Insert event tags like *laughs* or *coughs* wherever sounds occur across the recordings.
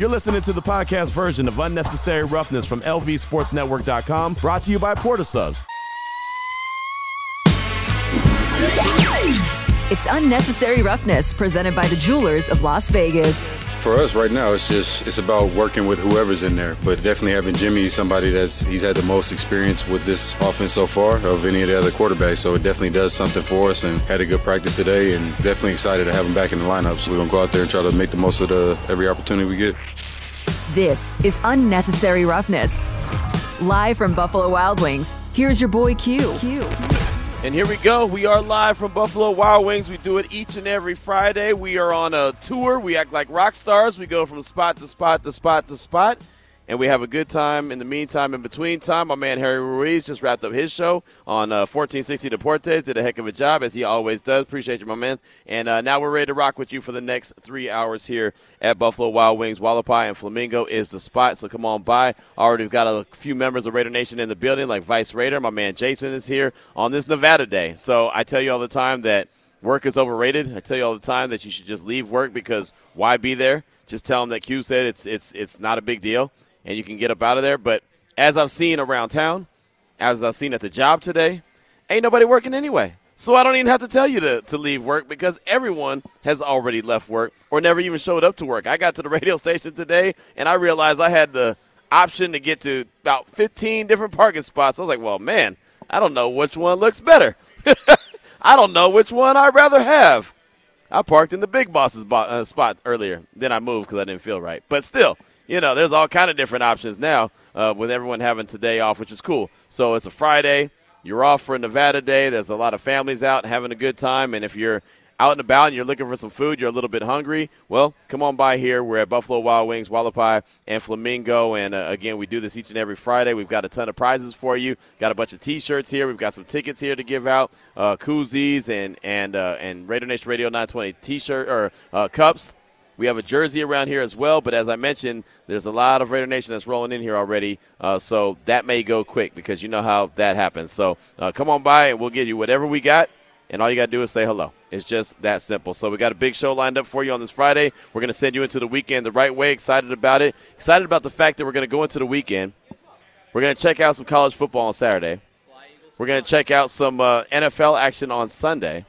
You're listening to the podcast version of Unnecessary Roughness from LVSportsNetwork.com, brought to you by Port of Subs. It's Unnecessary Roughness, presented by the Jewelers of Las Vegas. For us right now, it's just it's about working with whoever's in there. But definitely having Jimmy, somebody that's he's had the most experience with this offense so far of any of the other quarterbacks. So it definitely does something for us. And had a good practice today, and definitely excited to have him back in the lineup. So we're gonna go out there and try to make the most of the every opportunity we get. This is Unnecessary Roughness. Live from Buffalo Wild Wings, here's your boy Q. Q. And here we go. We are live from Buffalo Wild Wings. We do it each and every Friday. We are on a tour. We act like rock stars. We go from spot to spot to spot to spot and we have a good time. In the meantime, in between time, my man Harry Ruiz just wrapped up his show on uh, 1460 Deportes. Did a heck of a job, as he always does. Appreciate you, my man. And uh, now we're ready to rock with you for the next three hours here at Buffalo Wild Wings. Hualapai and Flamingo is the spot, so come on by. Already got a few members of Raider Nation in the building, like Vice Raider. My man Jason is here on this Nevada day. So I tell you all the time that work is overrated. I tell you all the time that you should just leave work because why be there? Just tell them that Q said it's it's it's not a big deal and you can get up out of there. But as I've seen around town, as I've seen at the job today, ain't nobody working anyway. So I don't even have to tell you to, to leave work because everyone has already left work or never even showed up to work. I got to the *laughs* radio station today and I realized I had the option to get to about 15 different parking spots. I was like, well, man, I don't know which one looks better. *laughs* I don't know which one I'd rather have. I parked in the big boss's uh, spot earlier. Then I moved because I didn't feel right. But still, you know, there's all kind of different options now uh, with everyone having today off, which is cool. So it's a Friday. You're off for Nevada Day. There's a lot of families out having a good time. And if you're out and about and you're looking for some food, you're a little bit hungry, well, come on by here. We're at Buffalo Wild Wings, Hualapai, and Flamingo. And uh, again, we do this each and every Friday. We've got a ton of prizes for you. Got a bunch of T-shirts here. We've got some tickets here to give out, uh, koozies and and uh, and Raider Nation Radio 920 T-shirt or uh, cups. We have a jersey around here as well, but as I mentioned, there's a lot of Raider Nation that's rolling in here already, uh, so that may go quick because you know how that happens. So uh, come on by and we'll give you whatever we got, and all you got to do is say hello. It's just that simple. So we got a big show lined up for you on this Friday. We're going to send you into the weekend the right way. Excited about it. Excited about the fact that we're going to go into the weekend. We're going to check out some college football on Saturday. We're going to check out some uh, NFL action on Sunday.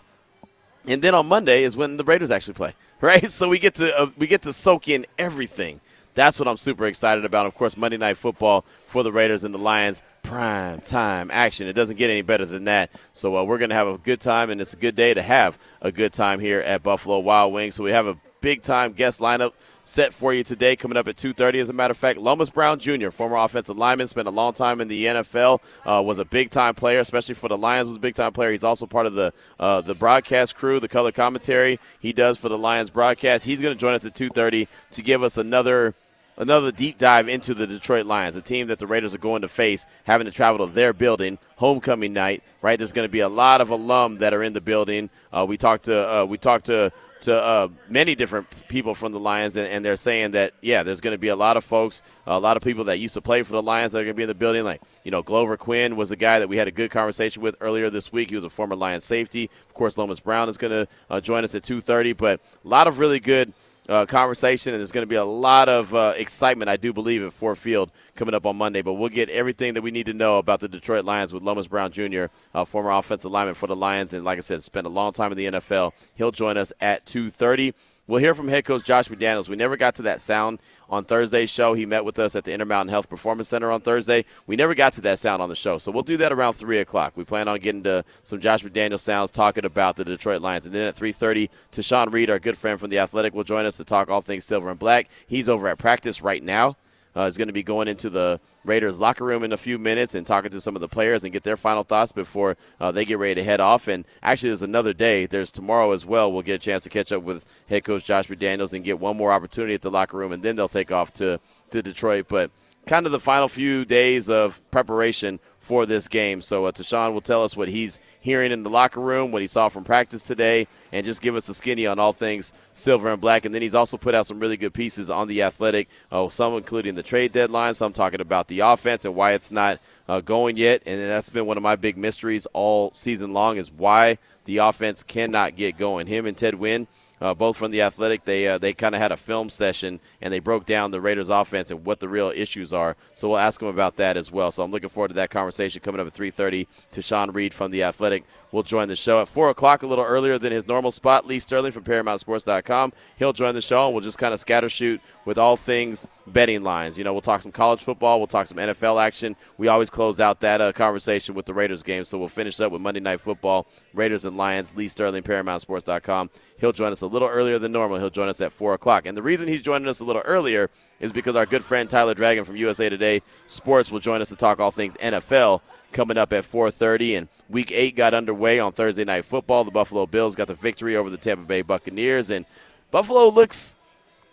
And then on Monday is when the Raiders actually play. *laughs* right? So we get to uh, we get to soak in everything. That's what I'm super excited about. Of course, Monday Night Football for the Raiders and the Lions, prime time action. It doesn't get any better than that. So uh, we're going to have a good time, and it's a good day to have a good time here at Buffalo Wild Wings. So we have a big time guest lineup set for you today, coming up at 2.30. As a matter of fact, Lomas Brown Jr., former offensive lineman, spent a long time in the NFL, uh, was a big-time player, especially for the Lions, was a big-time player. He's also part of the uh, the broadcast crew, the color commentary he does for the Lions broadcast. He's going to join us at 2.30 to give us another – another deep dive into the Detroit Lions, a team that the Raiders are going to face, having to travel to their building, homecoming night. Right, there's going to be a lot of alum that are in the building. Uh, we talked to uh, we talked to to uh, many different people from the Lions, and, and, they're saying that yeah, there's going to be a lot of folks, a lot of people that used to play for the Lions that are going to be in the building. Like you know, Glover Quin was a guy that we had a good conversation with earlier this week. He was a former Lions safety. Of course, Lomas Brown is going to uh, join us at 2:30. But a lot of really good uh, conversation, and there's going to be a lot of uh, excitement, I do believe, at Ford Field coming up on Monday. But we'll get everything that we need to know about the Detroit Lions with Lomas Brown Jr., uh, former offensive lineman for the Lions, and like I said, spent a long time in the NFL. He'll join us at 2:30. We'll hear from head coach Josh McDaniels. We never got to that sound on Thursday's show. He met with us at the Intermountain Health Performance Center on Thursday. We never got to that sound on the show, so we'll do that around three o'clock. We plan on getting to some Josh McDaniels sounds talking about the Detroit Lions, and then at three thirty, Tashan Reed, our good friend from the Athletic, will join us to talk all things silver and black. He's over at practice right now uh, is going to be going into the Raiders locker room in a few minutes and talking to some of the players and get their final thoughts before uh, they get ready to head off. And actually, there's another day. There's tomorrow as well. We'll get a chance to catch up with head coach Josh McDaniels and get one more opportunity at the locker room, and then they'll take off to to Detroit. But kind of the final few days of preparation for this game. So uh, Tashan will tell us what he's hearing in the locker room, what he saw from practice today, and just give us a skinny on all things silver and black. And then he's also put out some really good pieces on the athletic, uh, some including the trade deadline, some talking about the offense and why it's not uh, going yet. And that's been one of my big mysteries all season long is why the offense cannot get going. Him and Ted Nguyen – uh, both from the Athletic. They uh, they kind of had a film session and they broke down the Raiders' offense and what the real issues are. So we'll ask them about that as well. So I'm looking forward to that conversation coming up at 3:30. Tashan Reed from the Athletic will join the show at four o'clock, a little earlier than his normal spot. Lee Sterling from ParamountSports.com. He'll join the show and we'll just kind of scatter shoot with all things betting lines. You know, we'll talk some college football, we'll talk some NFL action. We always close out that uh, conversation with the Raiders game, so we'll finish up with Monday Night Football, Raiders and Lions. Lee Sterling, ParamountSports.com. He'll join us a little earlier than normal. He'll join us at four o'clock, and the reason he's joining us a little earlier is because our good friend Tyler Dragon from USA Today Sports will join us to talk all things NFL coming up at 4:30. And Week Eight got underway on Thursday Night Football. The Buffalo Bills got the victory over the Tampa Bay Buccaneers, and Buffalo looks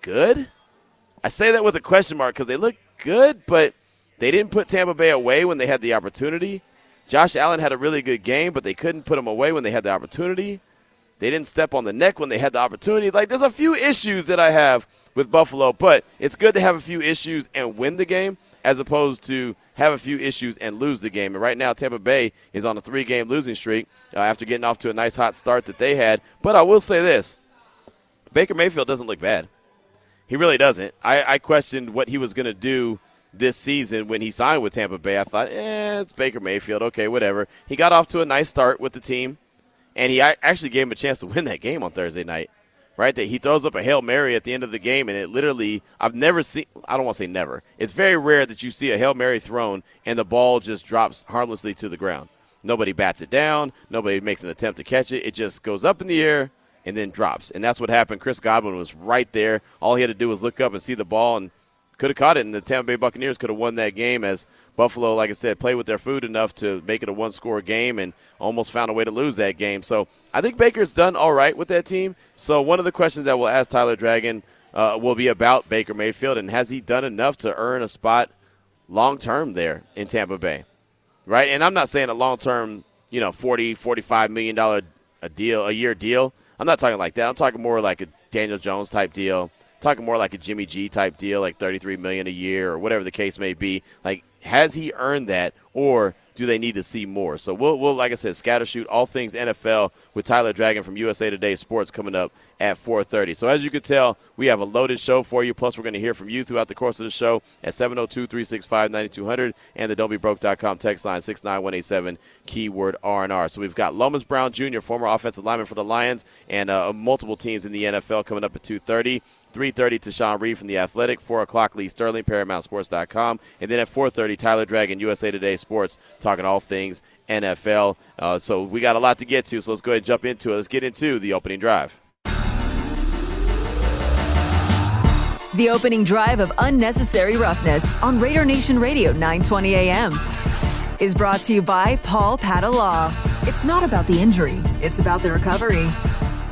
good. I say that with a question mark because they look good, but they didn't put Tampa Bay away when they had the opportunity. Josh Allen had a really good game, but they couldn't put him away when they had the opportunity. They didn't step on the neck when they had the opportunity. Like, there's a few issues that I have with Buffalo, but it's good to have a few issues and win the game as opposed to have a few issues and lose the game. And right now, Tampa Bay is on a three game losing streak uh, after getting off to a nice hot start that they had. But I will say this Baker Mayfield doesn't look bad. He really doesn't. I, I questioned what he was going to do this season when he signed with Tampa Bay. I thought, eh, it's Baker Mayfield. Okay, whatever. He got off to a nice start with the team, and he actually gave him a chance to win that game on Thursday night. Right, that he throws up a hail mary at the end of the game, and it literally, I've never seen. I don't want to say never. It's very rare that you see a hail mary thrown and the ball just drops harmlessly to the ground. Nobody bats it down. Nobody makes an attempt to catch it. It just goes up in the air and then drops. And that's what happened. Chris Godwin was right there. All he had to do was look up and see the ball and could have caught it. And the Tampa Bay Buccaneers could have won that game as Buffalo, like I said, played with their food enough to make it a one score game and almost found a way to lose that game. So I think Baker's done all right with that team. So one of the questions that we'll ask Tyler Dragon uh, will be about Baker Mayfield and has he done enough to earn a spot long term there in Tampa Bay? Right? And I'm not saying a long term, you know, 40, 45 million dollar a deal, a year deal. I'm not talking like that. I'm talking more like a Daniel Jones type deal. Talking more like a Jimmy G type deal, like 33 million a year or whatever the case may be. Like, has he earned that, or do they need to see more? So we'll, we'll like I said, scatter shoot all things NFL with Tyler Dragon from USA Today Sports coming up at 4:30. So as you can tell, we have a loaded show for you. Plus, we're going to hear from you throughout the course of the show at 702-365-9200 and the don'tbebroke.com text line 69187 keyword R&R. So we've got Lomas Brown Jr., former offensive lineman for the Lions, and uh, multiple teams in the NFL coming up at 2:30. 3.30 Tashan Reed from The Athletic. 4 o'clock, Lee Sterling, ParamountSports.com. And then at 4.30, Tyler Dragon, USA Today Sports, talking all things NFL. Uh, so we got a lot to get to, so let's go ahead and jump into it. Let's get into the opening drive. The opening drive of Unnecessary Roughness on Raider Nation Radio 920 AM is brought to you by Paul Padda Law. It's not about the injury, it's about the recovery.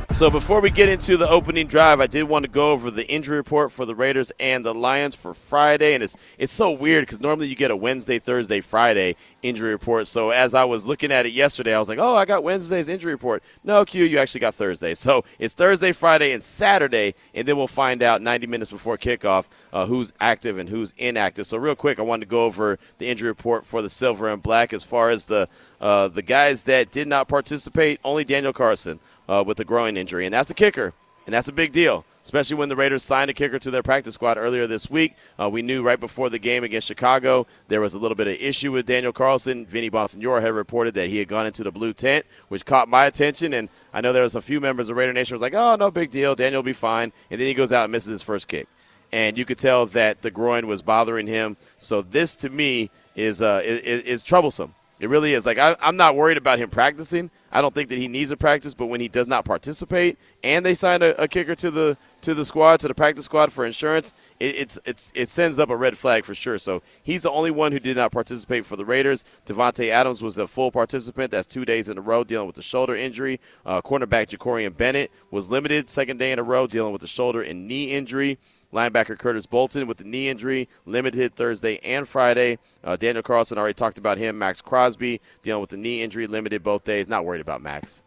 So before we get into the opening drive, I did want to go over the injury report for the Raiders and the Lions for Friday, and it's it's so weird because normally you get a Wednesday, Thursday, Friday injury report. So as I was looking at it yesterday, I was like, oh, I got Wednesday's injury report. No, Q, you actually got Thursday. So it's Thursday, Friday, and Saturday, and then we'll find out 90 minutes before kickoff uh, who's active and who's inactive. So real quick, I wanted to go over the injury report for the Silver and Black as far as the uh, the guys that did not participate. Only Daniel Carlson uh, with a groin injury, and that's a kicker, and that's a big deal. Especially when the Raiders signed a kicker to their practice squad earlier this week. Uh, we knew right before the game against Chicago there was a little bit of issue with Daniel Carlson. Vinny Bonsignore had reported that he had gone into the blue tent, which caught my attention. And I know there was a few members of Raider Nation was like, "Oh, no big deal. Daniel will be fine." And then he goes out and misses his first kick, and you could tell that the groin was bothering him. So this, to me, is uh, is, is troublesome. It really is. Like I, am not worried about him practicing. I don't think that he needs a practice. But when he does not participate, and they sign a, a kicker to the to the squad to the practice squad for insurance, it, it's it's it sends up a red flag for sure. So he's the only one who did not participate for the Raiders. Davante Adams was a full participant. That's two days in a row dealing with the shoulder injury. Uh, cornerback Jakorian Bennett was limited second day in a row dealing with the shoulder and knee injury. Linebacker Curtis Bolton with the knee injury, limited Thursday and Friday. Uh, Daniel Carlson already talked about him. Maxx Crosby dealing with the knee injury, limited both days. Not worried about Max.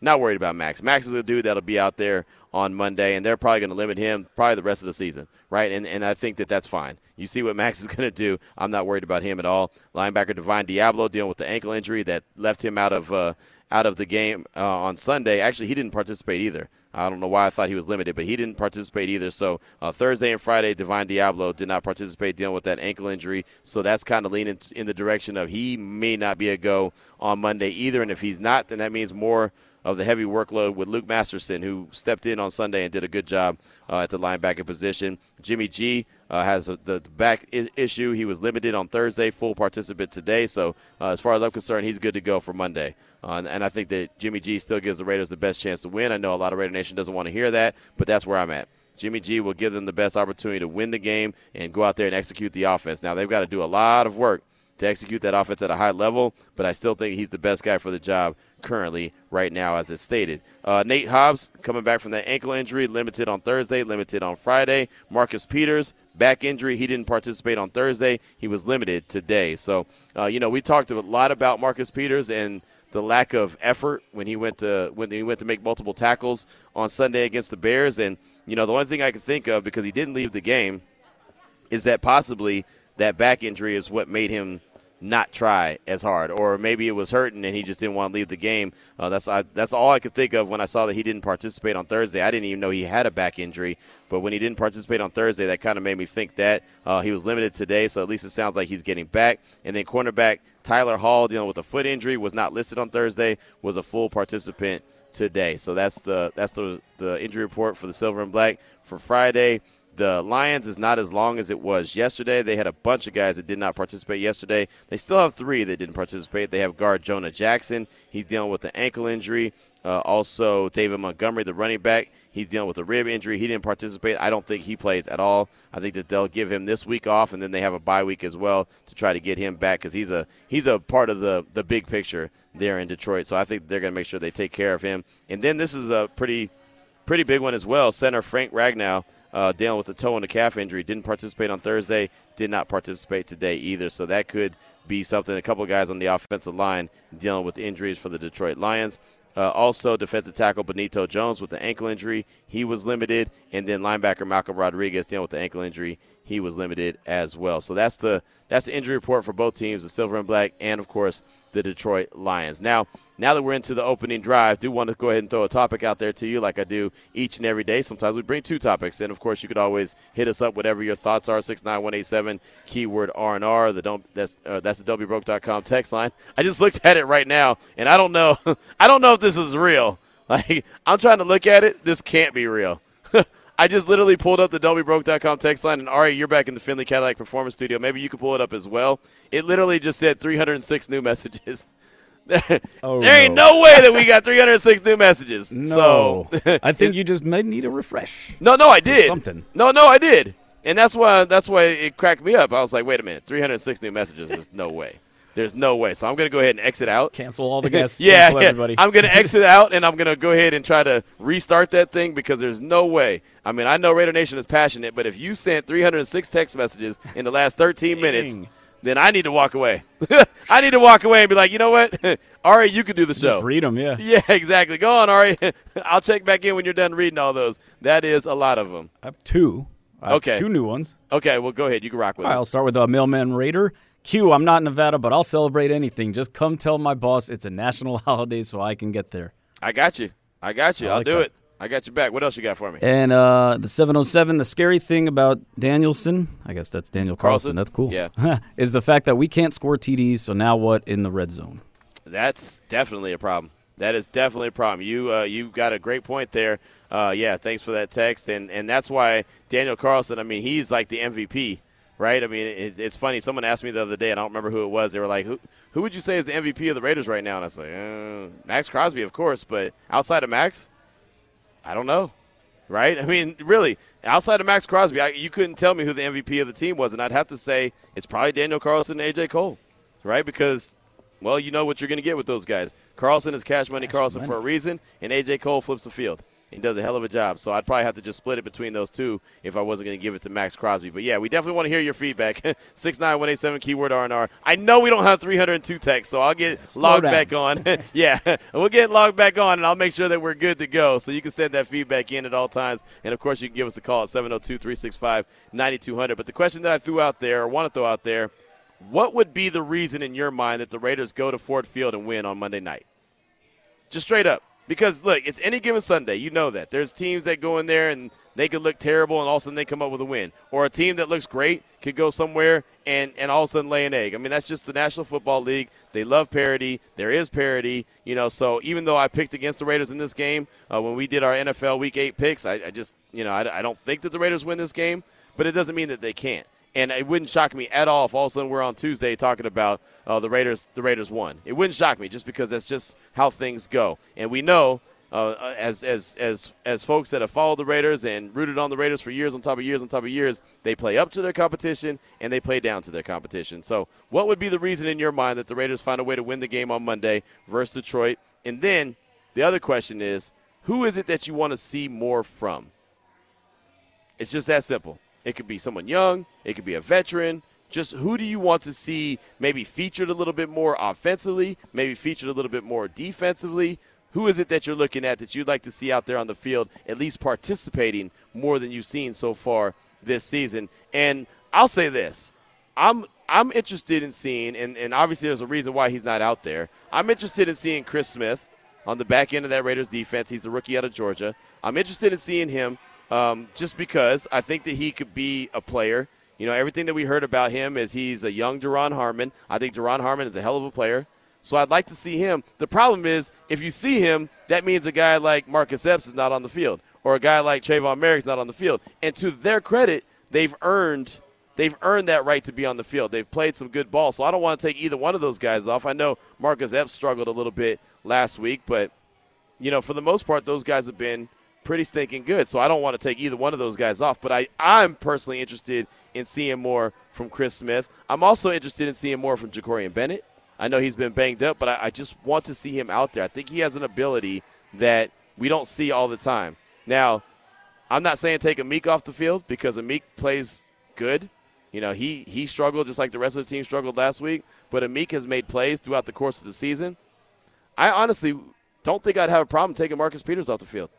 Not worried about Max. Max is a dude that'll be out there on Monday, and they're probably going to limit him probably the rest of the season, right? And and I think that that's fine. You see what *laughs* Max is going to do. I'm not worried about him at all. Linebacker Divine Deablo dealing with the ankle injury that left him out of uh, out of the game uh, on Sunday. Actually, he didn't participate either. I don't know why I thought he was limited, but he didn't participate either. So uh, Thursday and Friday, Divine Deablo did not participate dealing with that ankle injury. So that's kind of leaning in the direction of he may not be a go on Monday either. And if he's not, then that means more of the heavy workload with Luke Masterson, who stepped in on Sunday and did a good job uh, at the linebacker position. Jimmy G uh, has a, the back I- issue. He was limited on Thursday, full participant today. So, uh, as far as I'm concerned, he's good to go for Monday. Uh, and, and I think that Jimmy G still gives the Raiders the best chance to win. I know a lot of Raider Nation doesn't want to hear that, but that's where I'm at. Jimmy G will give them the best opportunity to win the game and go out there and execute the offense. Now, they've got to do a lot of work to execute that offense at a high level, but I still think he's the best guy for the job currently right now, as it's stated. Uh, Nate Hobbs coming back from that ankle injury, limited on Thursday, limited on Friday. Marcus Peters, back injury. He didn't participate on Thursday. He was limited today. So, uh, you know, we talked a lot about Marcus Peters and the lack of effort when he went to when he went to make multiple tackles on Sunday against the Bears. And you know, the only thing I could think of because he didn't leave the game is that possibly that back injury is what made him not try as hard, or maybe it was hurting and he just didn't want to leave the game. Uh, that's I, that's all I could think of when I saw that he didn't participate on Thursday. I didn't even know he had a back injury, but when he didn't participate on Thursday, that kind of made me think that uh, he was limited today. So at least it sounds like he's getting back. And then cornerback Tyler Hall dealing with a foot injury was not listed on Thursday, was a full participant today. So that's the that's the the injury report for the Silver and Black for Friday. The Lions is not as long as it was yesterday. They had a bunch of guys that did not participate yesterday. They still have three that didn't participate. They have guard Jonah Jackson. He's dealing with an ankle injury. Uh, also, David Montgomery, the running back, he's dealing with a rib injury. He didn't participate. I don't think he plays at all. I think that they'll give him this week off, and then they have a bye week as well to try to get him back because he's a he's a part of the the big picture there in Detroit. So I think they're going to make sure they take care of him. And then this is a pretty pretty big one as well. Center Frank Ragnow uh, dealing with the toe and the calf injury. Didn't participate on Thursday. Did not participate today either. So that could be something. A couple guys on the offensive line dealing with injuries for the Detroit Lions. Uh, also, defensive tackle Benito Jones with the ankle injury. He was limited. And then linebacker Malcolm Rodriguez dealing with the ankle injury. He was limited as well. So that's the that's the injury report for both teams, the Silver and Black, and of course the Detroit Lions. Now, now that we're into the opening drive, do want to go ahead and throw a topic out there to you, like I do each and every day. Sometimes we bring two topics, and of course, you could always hit us up whatever your thoughts are. Six nine one eight seven keyword R and R. The don't that's uh, that's the don'tbebroke.com text line. I just looked at it right now, and I don't know, *laughs* I don't know if this is real. *laughs* Like I'm trying to look at it. This can't be real. *laughs* I just literally pulled up the don'tbebroke.com text line, and Ari, you're back in the Findlay Cadillac Performance Studio. Maybe you could pull it up as well. It literally just said 306 new messages. *laughs* Oh, there ain't no. no way that we got 306 new messages. *laughs* No, So, *laughs* I think you just might need a refresh. no, no, I did something. No, no, I did, and that's why that's why it cracked me up. I was like, wait a minute, 306 new messages. There's no way. There's no way. So I'm gonna go ahead and exit out. Cancel all the guests. yeah, everybody. I'm gonna exit out and I'm gonna go ahead and try to restart that thing because there's no way. I mean, I know Raider Nation is passionate, but if you sent 306 text messages in the last 13 minutes. Then I need to walk away. *laughs* I need to walk away and be like, you know what, *laughs* Ari, you can do the show. Just read them. Yeah. *laughs* Yeah, exactly. Go on, Ari. I'll check back in when you're done reading all those. That is a lot of them. I have two. I have Okay. Two new ones. Okay, well, go ahead. You can rock with All right. I'll start with uh, Mailman Raider. Q, I'm not in Nevada, but I'll celebrate anything. Just come tell my boss it's a national holiday so I can get there. I got you. I got you. I I'll like do that. it. I got you back. What else you got for me? And uh, the 707, the scary thing about Danielson, I guess that's Daniel Carlson. Carlson? That's cool. Yeah. *laughs* is the fact that we can't score TDs. So now what in the red zone? That's definitely a problem. That is definitely a problem. You uh, you got a great point there. Uh, yeah, thanks for that text, and and that's why Daniel Carlson. I mean, he's like the MVP, right? I mean, it's, it's funny. Someone asked me the other day, and I don't remember who it was. They were like, "Who who would you say is the MVP of the Raiders right now?" And I was like, uh, "Maxx Crosby, of course." But outside of Max, I don't know. Right? I mean, really, outside of Maxx Crosby, I, you couldn't tell me who the MVP of the team was, and I'd have to say it's probably Daniel Carlson and AJ Cole, right? Because well, you know what you're going to get with those guys. Carlson is cash money Carlson for a reason, and AJ Cole flips the field. He does a hell of a job. So I'd probably have to just split it between those two if I wasn't going to give it to Maxx Crosby. But yeah, we definitely want to hear your feedback. *laughs* Six nine one eight seven keyword R and R. I know we don't have 302 texts, so I'll get Slow logged down. back on. *laughs* yeah, *laughs* we'll get logged back on, and I'll make sure that we're good to go. So you can send that feedback in at all times, and of course you can give us a call at 702-365-9200. But the question that I threw out there, or want to throw out there, what would be the reason in your mind that the Raiders go to Ford Field and win on Monday night? Just straight up. Because look, it's any given Sunday. You know that. There's teams that go in there and they could look terrible and all of a sudden they come up with a win. Or a team that looks great could go somewhere and, and all of a sudden lay an egg. I mean, that's just the National Football League. They love parity. There is parity. You know, so even though I picked against the Raiders in this game, uh, when we did our NFL Week 8 picks, I, I just, you know, I, I don't think that the Raiders win this game, but it doesn't mean that they can't. And it wouldn't shock me at all if all of a sudden we're on Tuesday talking about uh, the Raiders. The Raiders won. It wouldn't shock me just because that's just how things go. And we know uh, as as as as folks that have followed the Raiders and rooted on the Raiders for years on top of years on top of years, they play up to their competition and they play down to their competition. So, what would be the reason in your mind that the Raiders find a way to win the game on Monday versus Detroit? And then the other question is, who is it that you want to see more from? It's just that simple. It could be someone young, it could be a veteran. Just who do you want to see maybe featured a little bit more offensively, maybe featured a little bit more defensively? Who is it that you're looking at that you'd like to see out there on the field, at least participating more than you've seen so far this season? And I'll say this I'm I'm interested in seeing, and, and obviously there's a reason why he's not out there. I'm interested in seeing Chris Smith on the back end of that Raiders defense. He's the rookie out of Georgia. I'm interested in seeing him um, just because I think that he could be a player. You know, everything that we heard about him is he's a young Duron Harmon. I think Duron Harmon is a hell of a player. So I'd like to see him. The problem is, if you see him, that means a guy like Marcus Epps is not on the field, or a guy like Tre'von Moehrig is not on the field. And to their credit, they've earned they've earned that right to be on the field. They've played some good ball, so I don't want to take either one of those guys off. I know Marcus Epps struggled a little bit last week, but you know, for the most part, those guys have been pretty stinking good. So I don't want to take either one of those guys off. But I, I'm personally interested in seeing more from Chris Smith. I'm also interested in seeing more from Jakorian Bennett. I know he's been banged up, but I, I just want to see him out there. I think he has an ability that we don't see all the time. Now, I'm not saying take Amik off the field because Amik plays good. You know, he, he struggled just like the rest of the team struggled last week, but Amik has made plays throughout the course of the season. I honestly don't think I'd have a problem taking Marcus Peters off the field.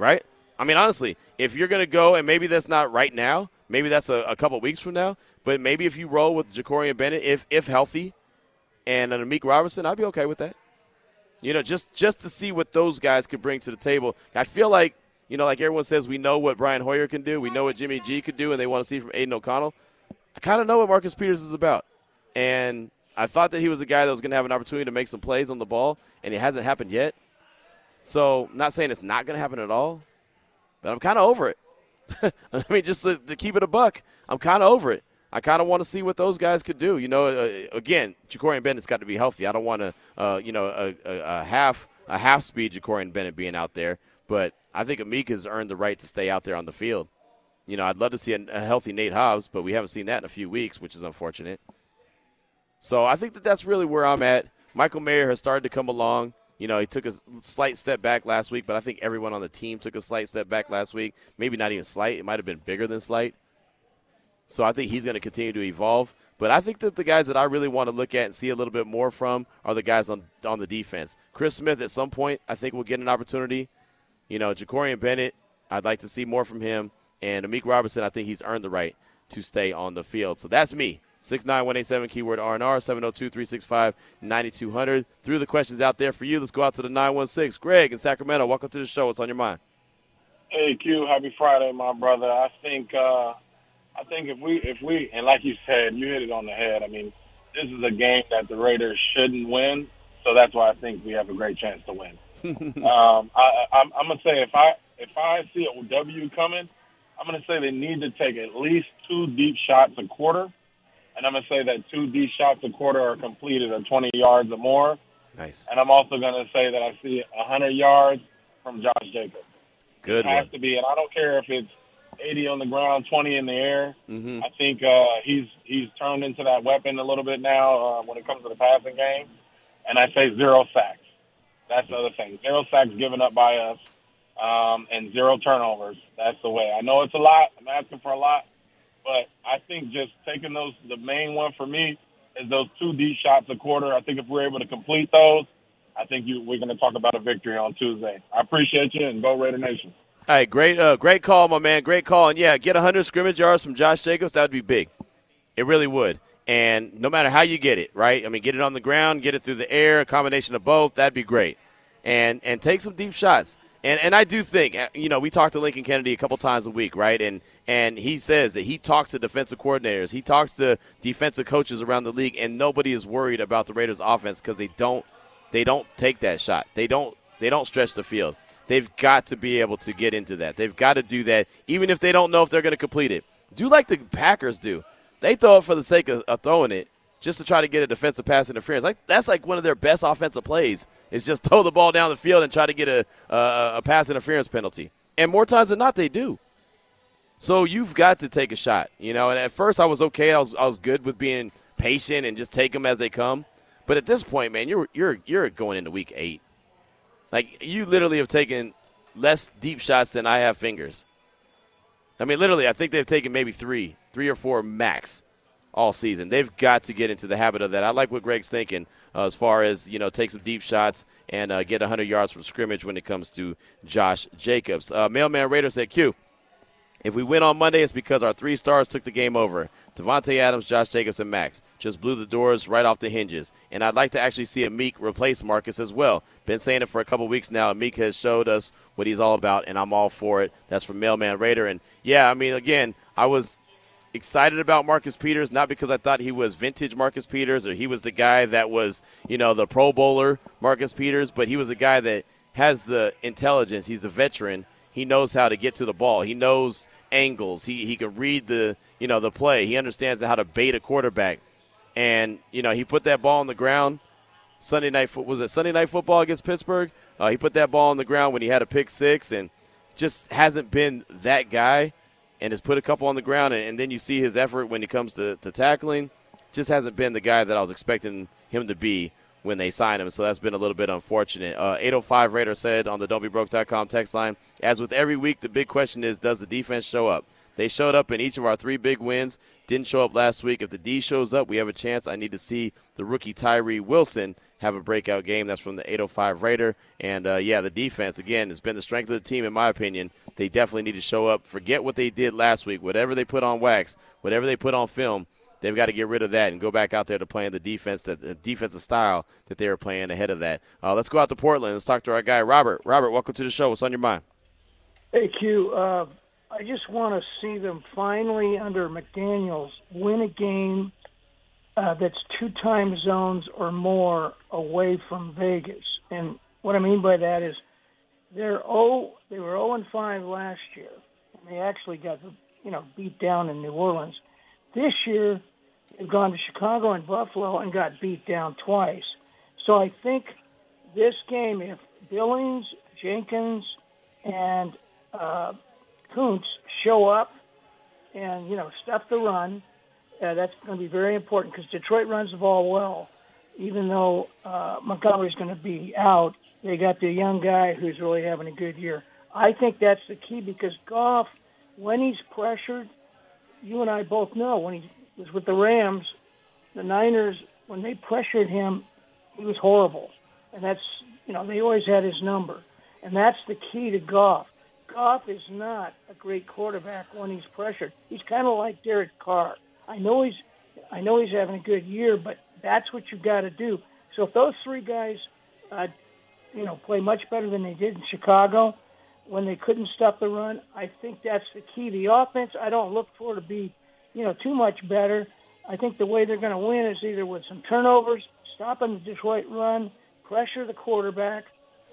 Right? I mean, honestly, if you're going to go, and maybe that's not right now, maybe that's a, a couple weeks from now, but maybe if you roll with Jakorian Bennett, if, if healthy, and uh, an Amik Robertson, I'd be okay with that. You know, just just to see what those guys could bring to the table. I feel like, you know, like everyone says, we know what Brian Hoyer can do, we know what Jimmy G could do, and they want to see from Aidan O'Connell. I kind of know what Marcus Peters is about, and I thought that he was a guy that was going to have an opportunity to make some plays on the ball, and it hasn't happened yet. So, not saying it's not going to happen at all, but I'm kind of over it. *laughs* I mean, just to, to keep it a buck, I'm kind of over it. I kind of want to see what those guys could do. You know, uh, again, Jakorian Bennett's got to be healthy. I don't want to, uh, you know, a, a, a, half a half speed Jakorian Bennett being out there, but I think Amik has earned the right to stay out there on the field. You know, I'd love to see a, a healthy Nate Hobbs, but we haven't seen that in a few weeks, which is unfortunate. So I think that that's really where I'm at. Michael Mayer has started to come along. You know, he took a slight step back last week, but I think everyone on the team took a slight step back last week. Maybe not even slight. It might have been bigger than slight. So I think he's going to continue to evolve. But I think that the guys that I really want to look at and see a little bit more from are the guys on on the defense. Chris Smith at some point I think will get an opportunity. You know, Jakorian Bennett, I'd like to see more from him. And Amik Robertson, I think he's earned the right to stay on the field. So that's me. 69187 keyword R&R 702-365-9200. Threw the questions out there for you. Let's go out to the 916. Greg in Sacramento, welcome to the show. What's on your mind? Hey Q, happy Friday, my brother. I think uh, I think if we if we and like you said, you hit it on the head. I mean, this is a game that the Raiders shouldn't win, so that's why I think we have a great chance to win. *laughs* um, I, I'm, I'm gonna say if I if I see a W coming, I'm gonna say they need to take at least two deep shots a quarter, and I'm gonna say that two deep shots a quarter are completed at 20 yards or more. Nice. And I'm also gonna say that I see 100 yards from Josh Jacobs. Good. It has one. to be, and I don't care if it's 80 on the ground, 20 in the air. Mm-hmm. I think uh, he's he's turned into that weapon a little bit now uh, when it comes to the passing game. And I say zero sacks. That's the other thing. Zero sacks given up by us, um, and zero turnovers. That's the way. I know it's a lot. I'm asking for a lot, but I think just taking those. The main one for me is those two deep shots a quarter. I think if we're able to complete those, I think you, we're going to talk about a victory on Tuesday. I appreciate you, and go Raider Nation. All right, great, uh, great call, my man. Great call, and yeah, get 100 scrimmage yards from Josh Jacobs. That would be big. It really would. And no matter how you get it, right? I mean, get it on the ground, get it through the air, a combination of both, that'd be great. And and take some deep shots. And and I do think uh, you know we talk to Lincoln Kennedy a couple times a week, right? And and he says that he talks to defensive coordinators, he talks to defensive coaches around the league, and nobody is worried about the Raiders' offense because they don't they don't take that shot. They don't they don't stretch the field. They've got to be able to get into that. They've got to do that, even if they don't know if they're going to complete it. Do like the Packers do. They throw it for the sake of, of throwing it, just to try to get a defensive pass interference. Like that's like one of their best offensive plays is just *laughs* throw the ball down the field and try to get a, a, a pass interference penalty. And more times than not, they do. So you've got to take a shot, you know. And at first, I was okay. I was I was good with being patient and just take them as they come. But at this point, man, you're you're you're going into week eight. Like you literally have taken less deep shots than I have fingers. I mean, literally, I think they've taken maybe three, three or four max all season. They've got to get into the habit of that. I like what Greg's thinking uh, as far as you know, take some deep shots and uh, get 100 yards from scrimmage when it comes to Josh Jacobs. Uh, Mailman Raider said, "Q." If we win on Monday, it's because our three stars took the game over. Davante Adams, Josh Jacobs, and Max just blew the doors right off the hinges. And I'd like to actually see Amik replace Marcus as well. Been saying it for a couple weeks now. Amik has showed us what he's all about, and I'm all for it. That's from Mailman Raider. And yeah, I mean, again, I was excited about Marcus Peters, not because I thought he was vintage Marcus Peters or he was the guy that was, you know, the Pro Bowler Marcus Peters, but he was a guy that has the intelligence. He's a veteran. He knows how to get to the ball. He knows angles. He he can read the you know the play. He understands how to bait a quarterback. And you know he put that ball on the ground. Sunday night was it Sunday night football against Pittsburgh? Uh, he put that ball on the ground when he had a pick six and just hasn't been that guy and has put a couple on the ground, and, and then you see his effort when it comes to, to tackling. Just hasn't been the guy that I was expecting him to be when they signed him, so that's been a little bit unfortunate. Uh, 805 Raider said on the don'tbebroke.com text line, as with every week, the big question is, does the defense show up? They showed up in each of our three big wins. Didn't show up last week. If the D shows up, we have a chance. I need to see the rookie Tyree Wilson have a breakout game. That's from the 805 Raider. And uh, yeah, the defense, again, has been the strength of the team, in my opinion. They definitely need to show up. Forget what they did last week. Whatever they put on wax, whatever they put on film, they've got to get rid of that and go back out there to playing the defense, that the defensive style that they were playing ahead of that. Uh, let's go out to Portland. Let's talk to our guy, Robert. Robert, welcome to the show. What's on your mind? Hey, Q. Uh, I just want to see them finally under McDaniels win a game uh, that's two time zones or more away from Vegas. And what I mean by that is they're oh they were 0 and 5 last year. And they actually got you know beat down in New Orleans. This year they've gone to Chicago and Buffalo and got beat down twice. So I think this game, if Billings, Jenkins, and uh, Koonce show up and you know stuff the run, uh, that's going to be very important because Detroit runs the ball well. Even though uh, Montgomery's going to be out, they got the young guy who's really having a good year. I think that's the key because Goff, when he's pressured, you and I both know when he was with the Rams, the Niners, when they pressured him, he was horrible. And that's, you know, they always had his number. And that's the key to Goff. Goff is not a great quarterback when he's pressured. He's kind of like Derek Carr. I know he's I know he's having a good year, but that's what you've got to do. So if those three guys, uh, you know, play much better than they did in Chicago when they couldn't stop the run, I think that's the key. The offense, I don't look for to be, you know, too much better. I think the way they're going to win is either with some turnovers, stopping the Detroit run, pressure the quarterback,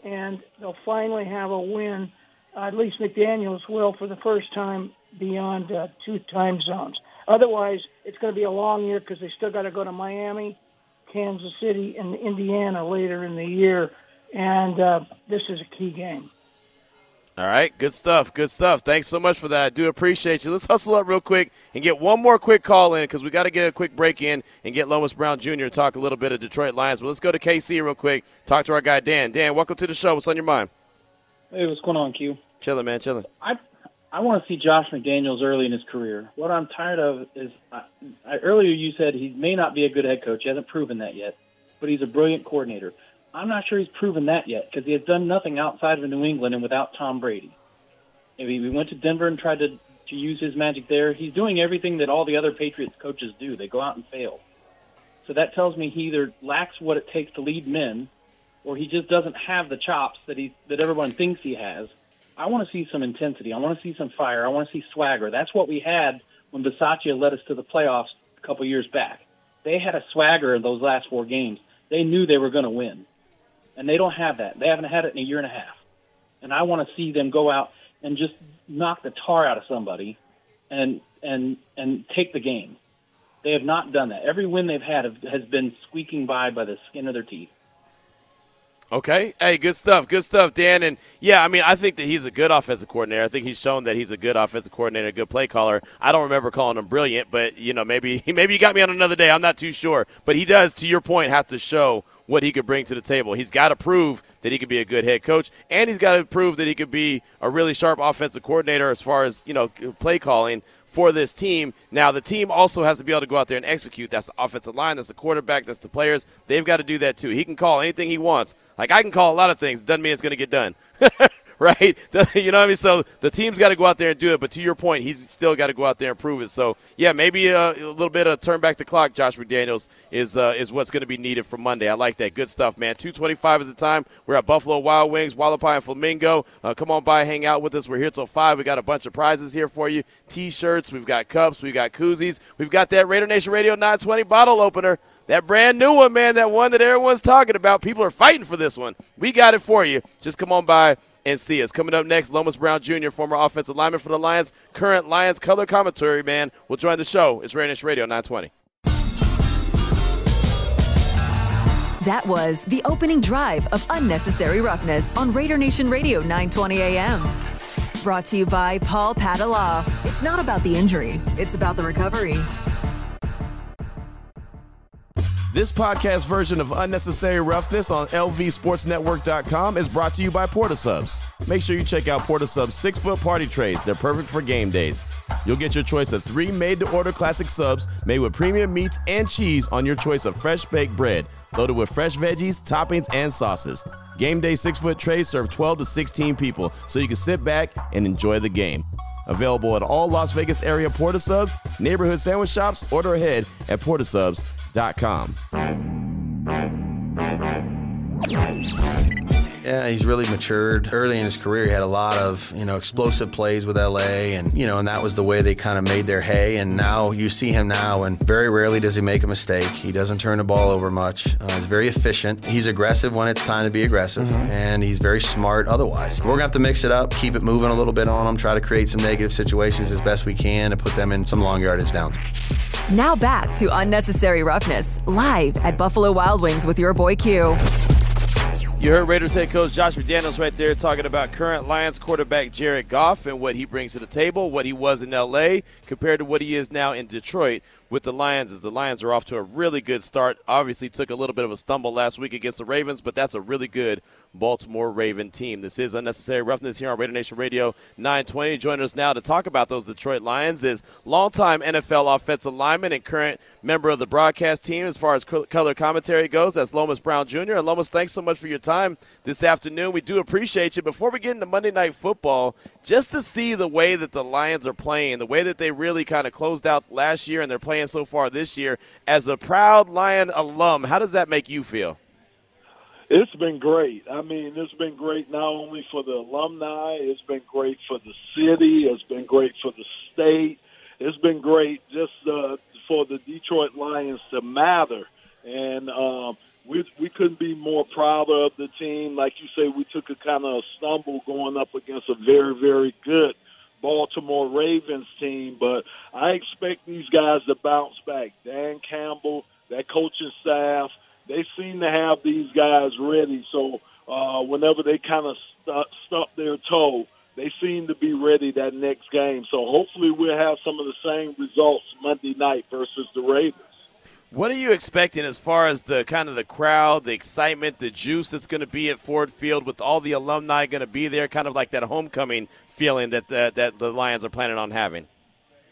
and they'll finally have a win. Uh, at least McDaniels will for the first time beyond uh, two time zones. Otherwise, it's going to be a long year because they still got to go to Miami, Kansas City, and Indiana later in the year. And uh, this is a key game. All right, good stuff, good stuff. Thanks so much for that. I do appreciate you. Let's hustle up real quick and get one more quick call in because we got to get a quick break in and get Lomas Brown Jr. to talk a little bit of Detroit Lions. But let's go to KC real quick. Talk to our guy Dan. Dan, welcome to the show. What's on your mind? Hey, what's going on, Q? Chilling, man, chilling. I I want to see Josh McDaniels early in his career. What I'm tired of is I, I, earlier you said he may not be a good head coach. He hasn't proven that yet, but he's a brilliant coordinator. I'm not sure he's proven that yet because he has done nothing outside of New England and without Tom Brady. If he went to Denver and tried to to use his magic there, he's doing everything that all the other Patriots coaches do. They go out and fail. So that tells me he either lacks what it takes to lead men, or he just doesn't have the chops that he that everyone thinks he has. I want to see some intensity. I want to see some fire. I want to see swagger. That's what we had when Bisaccia led us to the playoffs a couple years back. They had a swagger in those last four games. They knew they were going to win, and they don't have that. They haven't had it in a year and a half. And I want to see them go out and just knock the tar out of somebody, and and and take the game. They have not done that. Every win they've had has been squeaking by by the skin of their teeth. Okay. Hey, good stuff. Good stuff, Dan. And yeah, I mean, I think that he's a good offensive coordinator. I think he's shown that he's a good offensive coordinator, a good play caller. I don't remember calling him brilliant, but you know, maybe *laughs* he maybe you got me on another day. I'm not too sure. But he does, to your point, have to show what he could bring to the table. He's got to prove that he could be a good head coach, and he's got to prove that he could be a really sharp offensive coordinator as far as you know play calling for this team. Now, the team also has to be able to go out there and execute. That's the offensive line, that's the quarterback, that's the players. They've got to do that too. He can call anything he wants. Like, I can call a lot of things. Doesn't mean it's going to get done. *laughs* *laughs* right? you know what I mean? So the team's got to go out there and do it. But to your point, he's still got to go out there and prove it. So yeah, maybe a, a little bit of turn back the clock. Josh McDaniels is uh, is what's going to be needed for Monday. I like that. Good stuff, man. Two twenty five is the time. We're at Buffalo Wild Wings, Hualapai and Flamingo. Uh, come on by, hang out with us. We're here till five. We got a bunch of prizes here for you: t-shirts, we've got cups, we've got koozies, we've got that Raider Nation Radio 920 bottle opener. That brand new one, man, that one that everyone's talking about. People are fighting for this one. We got it for you. Just come on by and see us. Coming up next, Lomas Brown Jr., former offensive lineman for the Lions, current Lions color commentary man, will join the show. It's Nation Radio 920. That was the opening drive of Unnecessary Roughness on Raider Nation Radio 920 AM. Brought to you by Paul Padda Law. It's not about the injury, it's about the recovery. This podcast version of Unnecessary Roughness on LVSportsNetwork.com is brought to you by Port of Subs. Make sure you check out Port of Subs six foot party trays. They're perfect for game days. You'll get your choice of three made to order classic subs made with premium meats and cheese on your choice of fresh baked bread, loaded with fresh veggies, toppings, and sauces. Game day six foot trays serve 12 to 16 people, so you can sit back and enjoy the game. Available at all Las Vegas area Port of Subs, neighborhood sandwich shops, order ahead at Porta portofsubs.com. Yeah, he's really matured. Early in his career, he had a lot of you know explosive plays with LA, and you know, and that was the way they kind of made their hay. And now you see him now, and very rarely does he make a mistake. He doesn't turn the ball over much. Uh, he's very efficient. He's aggressive when it's time to be aggressive, mm-hmm. and he's very smart otherwise. We're gonna have to mix it up, keep it moving a little bit on him, try to create some negative situations as best we can, and put them in some long yardage downs. Now back to unnecessary roughness, live at Buffalo Wild Wings with your boy Q. You heard Raiders head coach Josh McDaniels right there talking about current Lions quarterback Jared Goff and what he brings to the table, what he was in LA compared to what he is now in Detroit with the Lions as the Lions are off to a really good start. Obviously took a little bit of a stumble last week against the Ravens, but that's a really good Baltimore Raven team. This is Unnecessary Roughness here on Raider Nation Radio 920. Joining us now to talk about those Detroit Lions is longtime NFL offensive lineman and current member of the broadcast team as far as color commentary goes. That's Lomas Brown Jr. And Lomas, thanks so much for your time this afternoon. We do appreciate you. Before we get into Monday Night Football, just to see the way that the Lions are playing, the way that they really kind of closed out last year and they're playing so far this year, as a proud Lion alum, how does that make you feel? It's been great. I mean, it's been great not only for the alumni, it's been great for the city, it's been great for the state, it's been great just uh, for the Detroit Lions to matter. And um, we we couldn't be more proud of the team. Like you say, we took a kind of a stumble going up against a very very good Baltimore Ravens team, but I expect these guys to bounce back. Dan Campbell, that coaching staff they seem to have these guys ready. So uh, whenever they kind of st- stub their toe, they seem to be ready that next game. So hopefully we'll have some of the same results Monday night versus the Ravens. What are you expecting as far as the kind of the crowd, the excitement, the juice that's going to be at Ford Field with all the alumni going to be there, kind of like that homecoming feeling that the, that the Lions are planning on having?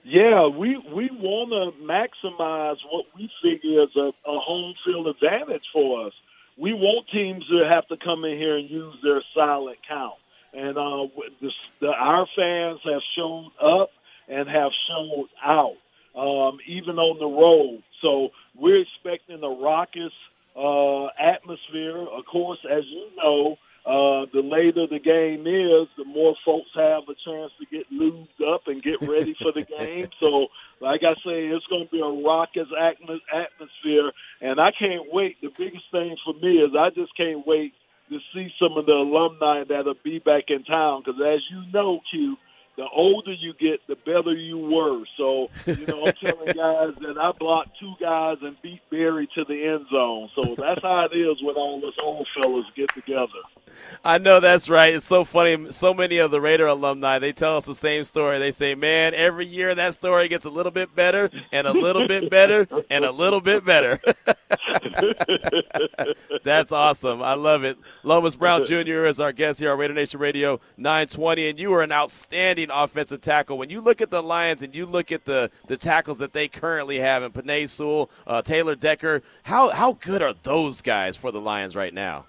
Yeah, we we want to maximize what we figure is a, a home field advantage for us. We want teams to have to come in here and use their silent count, and uh, the, the, our fans have shown up and have shown out, um, even on the road. So we're expecting a raucous uh, atmosphere. Of course, as you know, uh, the later the game is, the more folks have a chance to get lubed up and get ready for the game. *laughs* So, like I say, it's going to be a raucous atmosphere, and I can't wait. The biggest thing for me is I just can't wait to see some of the alumni that'll be back in town. Because as you know, Q, the older you get, the better you were. So, you know, I'm *laughs* telling guys that I blocked two guys and beat Barry to the end zone. So that's how it is when all us old fellas get together. *laughs* I know that's right. It's so funny. So many of the Raider alumni, they tell us the same story. They say, man, every year that story gets a little bit better and a little bit better and a little bit better. *laughs* that's awesome. I love it. Lomas Brown Jr. is our guest here on Raider Nation Radio 920, and you are an outstanding offensive tackle. When you look at the Lions and you look at the, the tackles that they currently have in Penei Sewell, uh, Taylor Decker, how, how good are those guys for the Lions right now?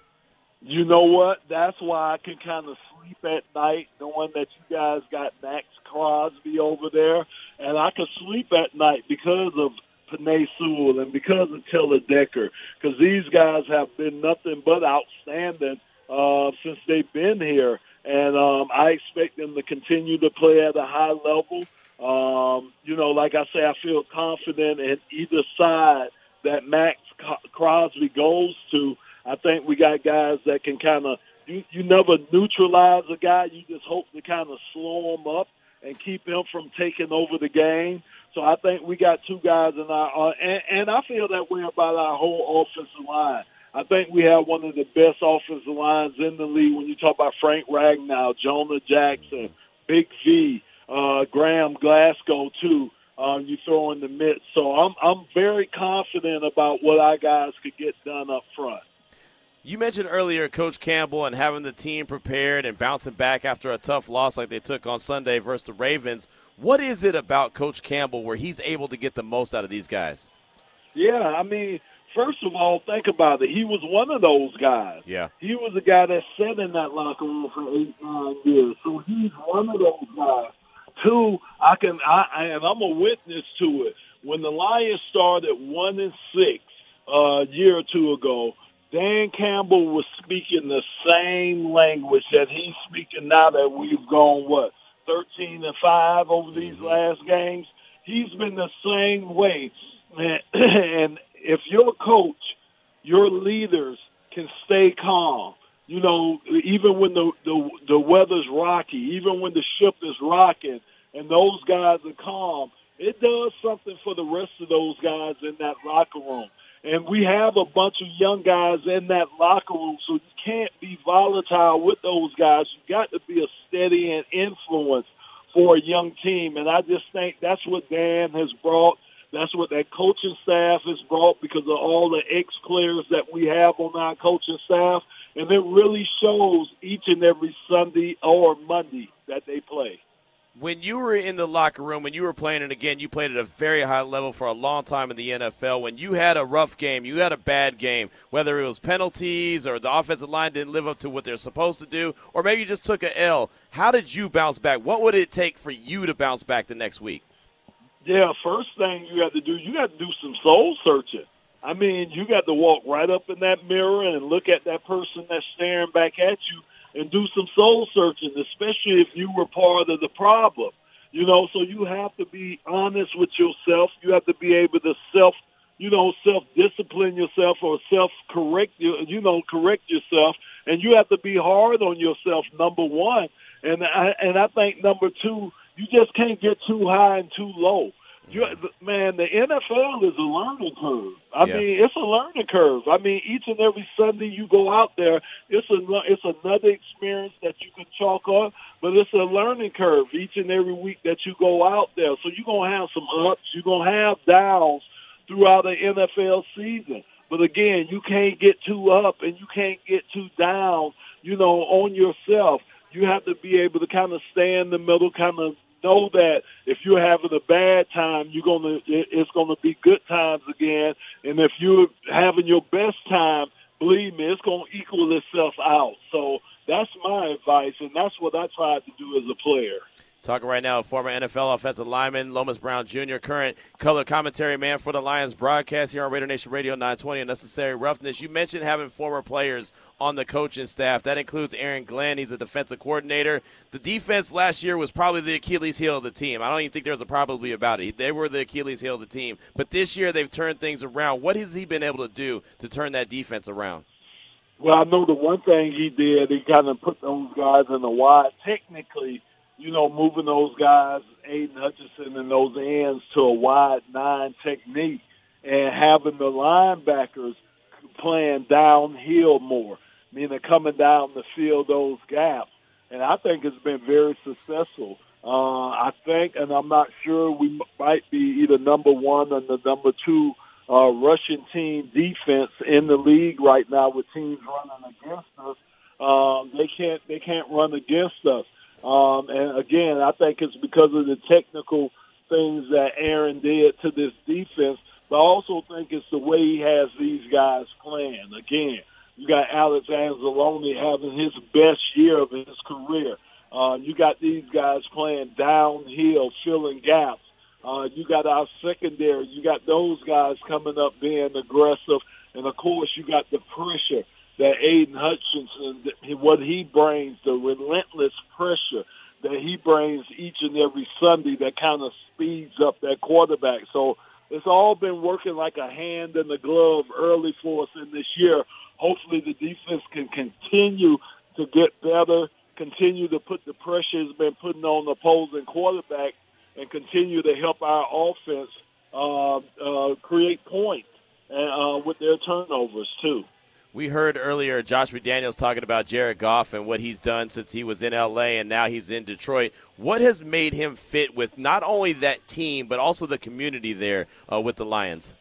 You know what? That's why I can kind of sleep at night knowing that you guys got Maxx Crosby over there, and I can sleep at night because of Penei Sewell and because of Taylor Decker, because these guys have been nothing but outstanding uh, since they've been here, and um, I expect them to continue to play at a high level. Um, you know, like I say, I feel confident in either side that Maxx Crosby goes to I think we got guys that can kind of you, you never neutralize a guy. You just hope to kind of slow him up and keep him from taking over the game. So I think we got two guys in our, uh, and, and I feel that way about our whole offensive line. I think we have one of the best offensive lines in the league when you talk about Frank Ragnow, Jonah Jackson, Big V, uh, Graham Glasgow too. Um, you throw in the midst. So I'm I'm very confident about what our guys could get done up front. You mentioned earlier Coach Campbell and having the team prepared and bouncing back after a tough loss like they took on Sunday versus the Ravens. What is it about Coach Campbell where he's able to get the most out of these guys? Yeah, I mean, first of all, think about it. He was one of those guys. Yeah. He was a guy that sat in that locker room for eight, nine years. So he's one of those guys. Two, I can, I, and I'm a witness to it. When the Lions started one and six uh, a year or two ago, Dan Campbell was speaking the same language that he's speaking now that we've gone what thirteen and five over these mm-hmm. last games. He's been the same way, *clears throat* and if your coach, your leaders can stay calm, you know, even when the the the weather's rocky, even when the ship is rocking, and those guys are calm, it does something for the rest of those guys in that locker room. And we have a bunch of young guys in that locker room, so you can't be volatile with those guys. You got to be a steady and influence for a young team. And I just think that's what Dan has brought. That's what that coaching staff has brought because of all the ex players that we have on our coaching staff. And it really shows each and every Sunday or Monday that they play when you were in the locker room, when you were playing, and again, you played at a very high level for a long time in the NFL, when you had a rough game, you had a bad game, whether it was penalties or the offensive line didn't live up to what they're supposed to do, or maybe you just took a L, how did you bounce back? What would it take for you to bounce back the next week? Yeah, first thing you got to do, you got to do some soul searching. I mean, you got to walk right up in that mirror and look at that person that's staring back at you and do some soul searching, especially if you were part of the problem. You know, so you have to be honest with yourself. You have to be able to self, you know, self discipline yourself or self correct you, you know, correct yourself, and you have to be hard on yourself. Number one, and I and I think number two, you just can't get too high and too low you, man, the NFL is a learning curve. I yeah. mean, it's a learning curve. I mean, each and every Sunday you go out there, it's a it's another experience that you can chalk up, but it's a learning curve each and every week that you go out there. So you're gonna have some ups, you're gonna have downs throughout the NFL season. But again, you can't get too up and you can't get too down, you know, on yourself. You have to be able to kind of stay in the middle, kind of know that if you're having a bad time, you're gonna it's gonna be good times again. And if you're having your best time, believe me, it's gonna equal itself out. So that's my advice, and that's what I tried to do as a player. Talking right now, former NFL offensive lineman Lomas Brown Jr., current color commentary man for the Lions broadcast here on Raider Nation Radio 920 Unnecessary Roughness. You mentioned having former players on the coaching staff. That includes Aaron Glenn. He's a defensive coordinator. The defense last year was probably the Achilles heel of the team. I don't even think there was a probably about it. They were the Achilles heel of the team. But this year they've turned things around. What has he been able to do to turn that defense around? Well, I know the one thing he did, he kind of put those guys in the wide. Technically, you know, moving those guys, Aidan Hutchinson and those ends to a wide nine technique and having the linebackers playing downhill more, meaning coming down the field those gaps. And I think it's been very successful. Uh, I think, and I'm not sure, we might be either number one or the number two uh, rushing team defense in the league right now with teams running against us. Um, they can't they can't run against us. Um, and again, I think it's because of the technical things that Aaron did to this defense, but I also think it's the way he has these guys playing. Again, you got Alex Anzalone having his best year of his career. Uh, you got these guys playing downhill, filling gaps. Uh, you got our secondary. You got those guys coming up being aggressive, and of course you got the pressure that Aidan Hutchinson, what he brings, the relentless pressure that he brings each and every Sunday that kind of speeds up that quarterback. So it's all been working like a hand in the glove early for us in this year. Hopefully the defense can continue to get better, continue to put the pressure it's been putting on the opposing quarterback, and continue to help our offense uh, uh, create points uh, with their turnovers, too. We heard earlier Josh McDaniels talking about Jared Goff and what he's done since he was in LA and now he's in Detroit. What has made him fit with not only that team but also the community there uh, with the Lions?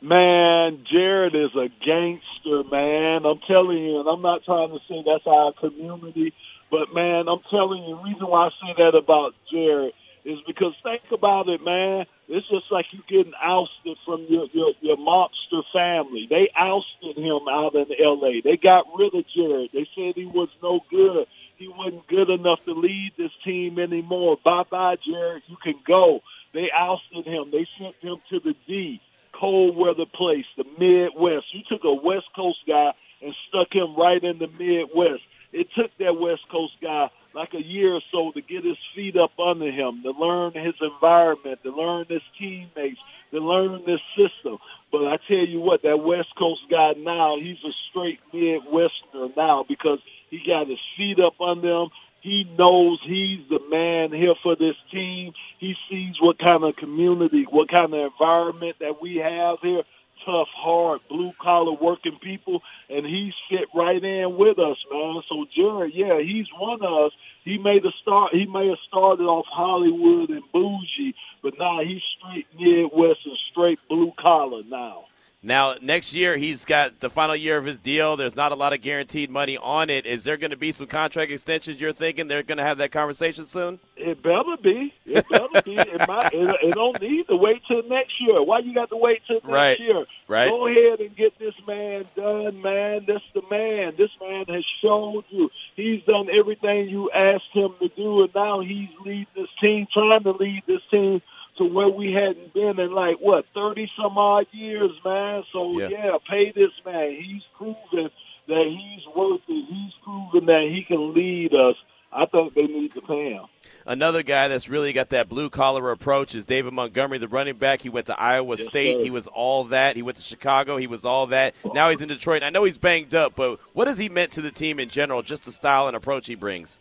Man, Jared is a gangster, man. I'm telling you, and I'm not trying to say that's our community, but man, I'm telling you, the reason why I say that about Jared is because think about it, man. It's just like you getting ousted from your, your your mobster family. They ousted him out in L.A. They got rid of Jared. They said he was no good. He wasn't good enough to lead this team anymore. Bye bye, Jared. You can go. They ousted him. They sent him to the D, cold weather place, the Midwest. You took a West Coast guy and stuck him right in the Midwest. It took that West Coast guy like a year or so to get his feet up under him, to learn his environment, to learn his teammates, to learn this system. But I tell you what, that West Coast guy now, he's a straight Midwesterner now because he got his feet up under him. He knows he's the man here for this team. He sees what kind of community, what kind of environment that we have here tough, hard, blue collar working people, and he fit right in with us, man. So Jared, yeah, he's one of us. He made a start. He may have started off Hollywood and bougie, but now he's straight Midwest and straight blue collar now. Now, next year, he's got the final year of his deal. There's not a lot of guaranteed money on it. Is there going to be some contract extensions you're thinking they're going to have that conversation soon? It better be. It better be. It, might, it, it don't need to wait till next year. Why you got to wait till next right. year? Right. Go ahead and get this man done, man. That's the man. This man has showed you. He's done everything you asked him to do, and now he's leading this team, trying to lead this team – to where we hadn't been in like what thirty some odd years, man. So yeah. yeah, pay this man. He's proven that he's worth it. He's proven that he can lead us. I think they need to pay him. Another guy that's really got that blue collar approach is David Montgomery, the running back. He went to Iowa Yes, State. sir. He was all that. He went to Chicago. He was all that. Now he's in Detroit. I know he's banged up, but what has he meant to the team in general? Just the style and approach he brings.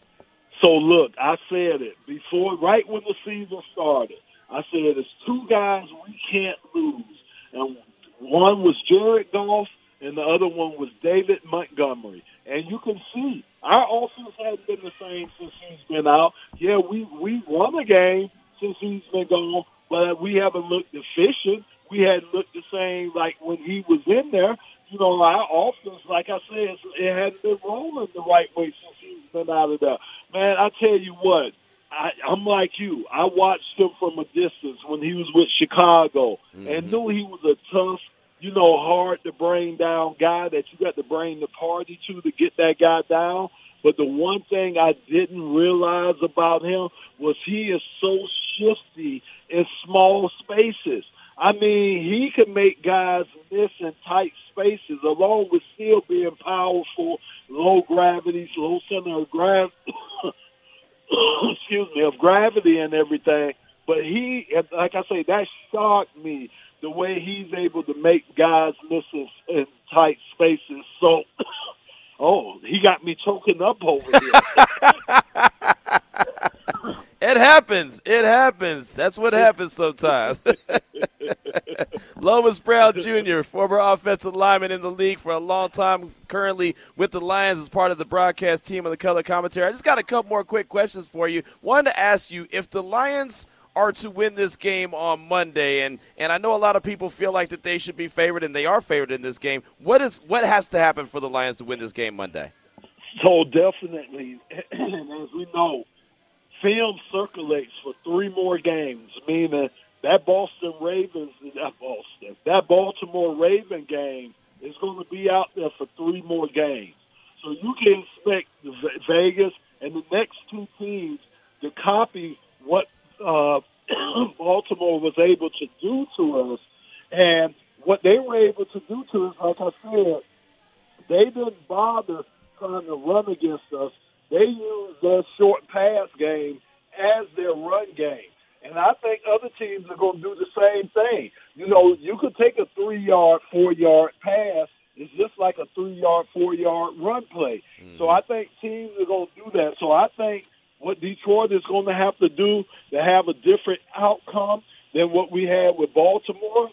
So look, I said it before, right when the season started. I said it's two guys we can't lose, and one was Jared Goff, and the other one was David Montgomery. And you can see our offense hasn't been the same since he's been out. Yeah, we we won a game since he's been gone, but we haven't looked efficient. We hadn't looked the same like when he was in there. You know, our offense, like I said, it hadn't been rolling the right way since he's been out of there. Man, I tell you what, I, I'm like you. I watched him from a distance when he was with Chicago and mm-hmm. knew he was a tough, you know, hard to bring down guy that you got to bring the party to to get that guy down. But the one thing I didn't realize about him was he is so shifty in small spaces. I mean, he can make guys miss in tight spaces, along with still being powerful, low gravity, low center of gravity. *coughs* excuse me, of gravity and everything. But he, like I say, that shocked me the way he's able to make guys miss in, tight spaces. So, *coughs* oh, he got me choking up over here. *laughs* it happens. It happens. That's what happens sometimes. *laughs* Lomas Brown Jr., former offensive lineman in the league for a long time, currently with the Lions as part of the broadcast team of the color commentary. I just got a couple more quick questions for you. Wanted to ask you if the Lions are to win this game on Monday, and and I know a lot of people feel like that they should be favored, and they are favored in this game. What is what has to happen for the Lions to win this game Monday? So definitely, *clears throat* as we know, film circulates for three more games, meaning that Boston Ravens, that Boston, that Baltimore Raven game is going to be out there for three more games. So you can expect Vegas and the next two teams to copy what uh, *clears throat* Baltimore was able to do to us. And what they were able to do to us, like I said, they didn't bother trying to run against us. They used their short pass game as their run game. And I think other teams are going to do the same thing. You know, you could take a three yard, four yard pass. It's just like a three yard, four yard run play. Mm-hmm. So I think teams are going to do that. So I think what Detroit is going to have to do to have a different outcome than what we had with Baltimore,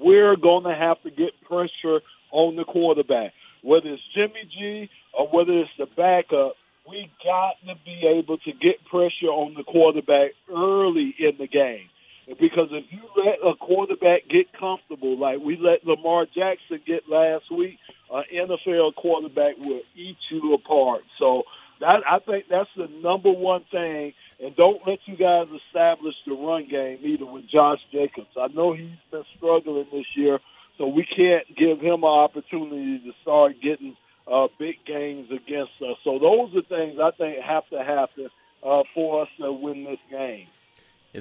we're going to have to get pressure on the quarterback. Whether it's Jimmy G or whether it's the backup, we got to be able to get pressure on the quarterback early in the game. Because if you let a quarterback get comfortable, like we let Lamar Jackson get last week, an NFL quarterback will eat you apart. So that, I think that's the number one thing. And don't let you guys establish the run game either with Josh Jacobs. I know he's been struggling this year, so we can't give him an opportunity to start getting uh, big games against us. So those are things I think have to happen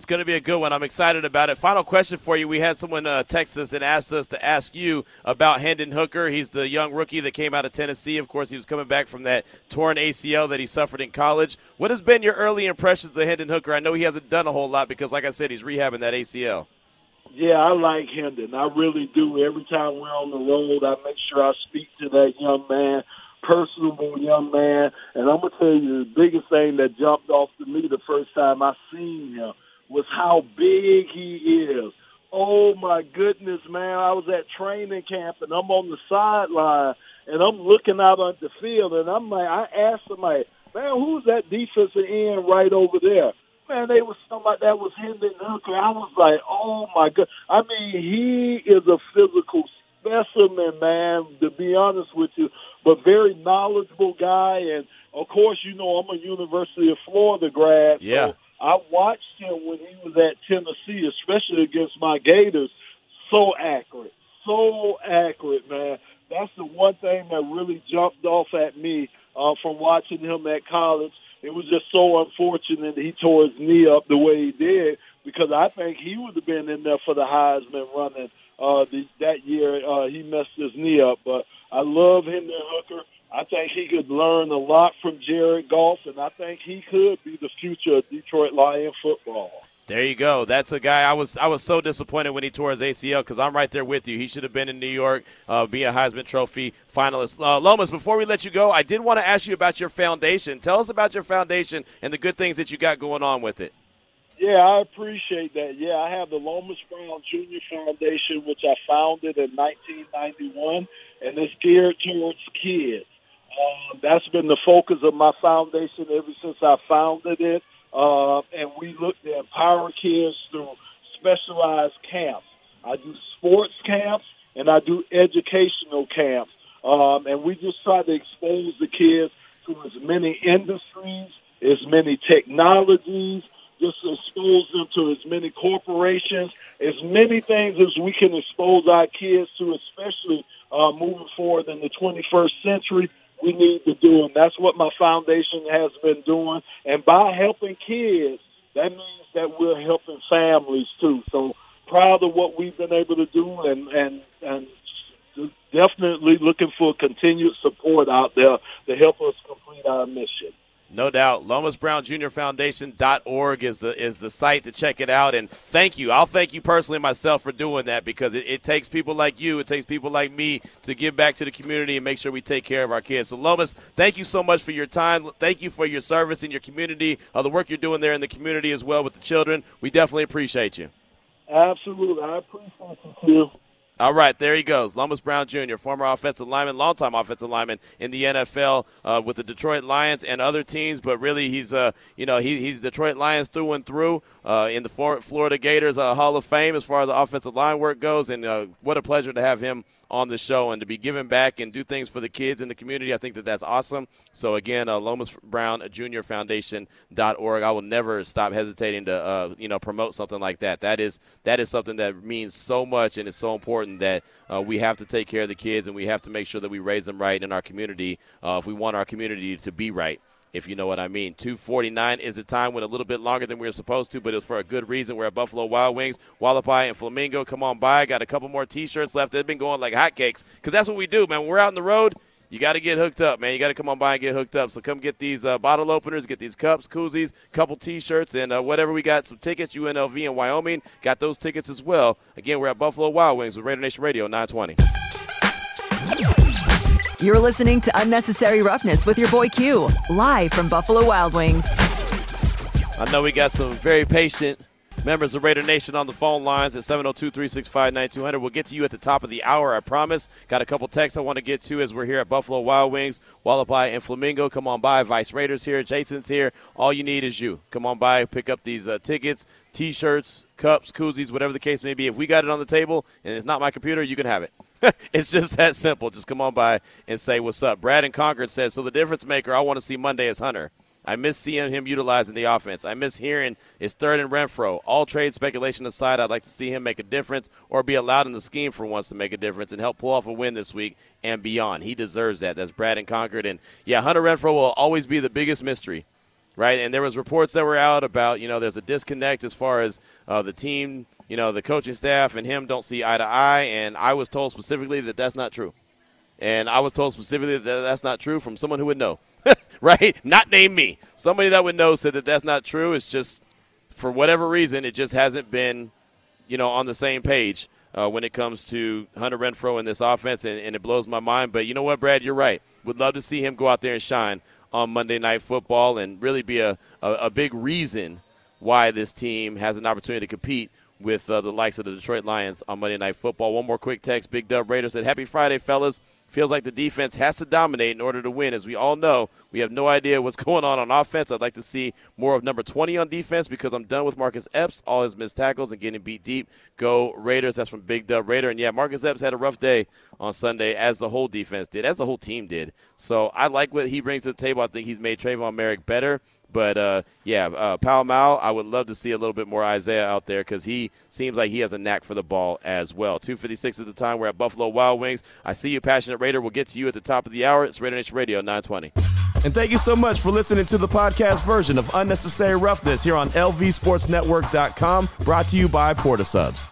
It's going to be a good one. I'm excited about it. Final question for you. We had someone uh, text us and asked us to ask you about Hendon Hooker. He's the young rookie that came out of Tennessee. Of course, he was coming back from that torn ACL that he suffered in college. What has been your early impressions of Hendon Hooker? I know he hasn't done a whole lot because, like I said, he's rehabbing that ACL. Yeah, I like Hendon. I really do. Every time we're on the road, I make sure I speak to that young man personable young man. And I'm gonna tell you the biggest thing that jumped off to me the first time I seen him was how big he is. Oh my goodness, man! I was at training camp and I'm on the sideline and I'm looking out on the field and I'm like, I asked somebody, man, who's that defensive end right over there? Man, they was somebody that was Hendon Hooker. I was like, oh my god! I mean, he is a physical specimen, man. To be honest with you, but very knowledgeable guy. And of course, you know, I'm a University of Florida grad. Yeah. So I watched him when he was at Tennessee, especially against my Gators. So accurate, so accurate, man. That's the one thing that really jumped off at me uh, from watching him at college. It was just so unfortunate that he tore his knee up the way he did because I think he would have been in there for the Heisman running uh, the, that year. Uh, he messed his knee up, but I love Hendon Hooker. I think he could learn a lot from Jared Goff, and I think he could be the future of Detroit Lion football. There you go. That's a guy. I was I was so disappointed when he tore his ACL because I'm right there with you. He should have been in New York, uh, be a Heisman Trophy finalist. Uh, Lomas, before we let you go, I did want to ask you about your foundation. Tell us about your foundation and the good things that you got going on with it. Yeah, I appreciate that. Yeah, I have the Lomas Brown Jr. Foundation, which I founded in 1991 and it's geared towards kids. Uh, that's been the focus of my foundation ever since I founded it. Uh, and we look to empower kids through specialized camps. I do sports camps and I do educational camps. Um, and we just try to expose the kids to as many industries, as many technologies, just expose them to as many corporations, as many things as we can expose our kids to, especially uh, moving forward in the 21st century. We need to do. And that's what my foundation has been doing. And by helping kids, that means that we're helping families too. So proud of what we've been able to do and, and, and definitely looking for continued support out there to help us complete our mission. No doubt. Lomas Brown Jr. Foundation.org is the is the site to check it out. And thank you. I'll thank you personally myself for doing that because it, it, takes people like you, it takes people like me to give back to the community and make sure we take care of our kids. So Lomas, thank you so much for your time. Thank you for your service in your community, uh, the work you're doing there in the community as well with the children. We definitely appreciate you. Absolutely. I appreciate you. All right, there he goes. Lomas Brown Jr., former offensive lineman, longtime offensive lineman in the NFL uh, with the Detroit Lions and other teams. But really, he's uh, you know he, he's Detroit Lions through and through uh, in the Florida Gators uh, Hall of Fame as far as the offensive line work goes. And uh, what a pleasure to have him on the show and to be giving back and do things for the kids in the community. I think that that's awesome. So again, uh, Lomas Brown Jr. Foundation.org. I will never stop hesitating to uh, you know promote something like that. That is that is something that means so much and is so important that uh, we have to take care of the kids and we have to make sure that we raise them right in our community uh, if we want our community to be right if you know what I mean. 249 is the time, when a little bit longer than we were supposed to, but it was for a good reason. We're at Buffalo Wild Wings, Hualapai, and Flamingo. Come on by. Got a couple more T-shirts left. They've been going like hotcakes because that's what we do, man. When we're out on the road, you got to get hooked up, man. You got to come on by and get hooked up. So come get these uh, bottle openers, get these cups, koozies, couple T-shirts, and uh, whatever we got. Some tickets, UNLV in Wyoming. Got those tickets as well. Again, we're at Buffalo Wild Wings with Raider Nation Radio 920. You're listening to Unnecessary Roughness with your boy Q, live from Buffalo Wild Wings. I know we got some very patient members of Raider Nation on the phone lines at 702 365 9200. We'll get to you at the top of the hour, I promise. Got a couple texts I want to get to as we're here at Buffalo Wild Wings, Hualapai, and Flamingo. Come on by. Vice Raiders here. Jason's here. All you need is you. Come on by, pick up these uh, tickets, t shirts, cups, koozies, whatever the case may be. If we got it on the table and it's not my computer, you can have it. *laughs* it's just that simple. Just come on by and say what's up. Brad and Concord said, so the difference maker I want to see Monday is Hunter. I miss seeing him utilizing the offense. I miss hearing his third and Renfrow. All trade speculation aside, I'd like to see him make a difference or be allowed in the scheme for once to make a difference and help pull off a win this week and beyond. He deserves that. That's Brad and Concord. And yeah, Hunter Renfrow will always be the biggest mystery, right? And there was reports that were out about, you know, there's a disconnect as far as uh, the team – you know, the coaching staff and him don't see eye to eye. And I was told specifically that that's not true. And I was told specifically that that's not true from someone who would know, *laughs* right? Not name me. Somebody that would know said that that's not true. It's just, for whatever reason, it just hasn't been, you know, on the same page uh, when it comes to Hunter Renfrow in this offense, and, and it blows my mind. But you know what, Brad? You're right. Would love to see him go out there and shine on Monday Night Football and really be a, a, a big reason why this team has an opportunity to compete with uh, the likes of the Detroit Lions on Monday Night Football. One more quick text. Big Dub Raiders said, Happy Friday, fellas. Feels like the defense has to dominate in order to win. As we all know, we have no idea what's *laughs* going on on offense. I'd like to see more of number 20 on defense because I'm done with Marcus Epps, all his missed tackles, and getting beat deep. Go Raiders. That's from Big Dub Raider. And yeah, Marcus Epps had a rough day on Sunday, as the whole defense did, as the whole team did. So I like what he brings to the table. I think he's made Tre'von Moehrig better. But uh, yeah, uh, Pal Mal, I would love to see a little bit more Isaiah out there because he seems like he has a knack for the ball as well. 256 is the time. We're at Buffalo Wild Wings. I see you, Passionate Raider. We'll get to you at the top of the hour. It's Raider Nation Radio 920. And thank you so much for listening to the podcast version of Unnecessary Roughness here on LVSportsNetwork.com, brought to you by Port of Subs.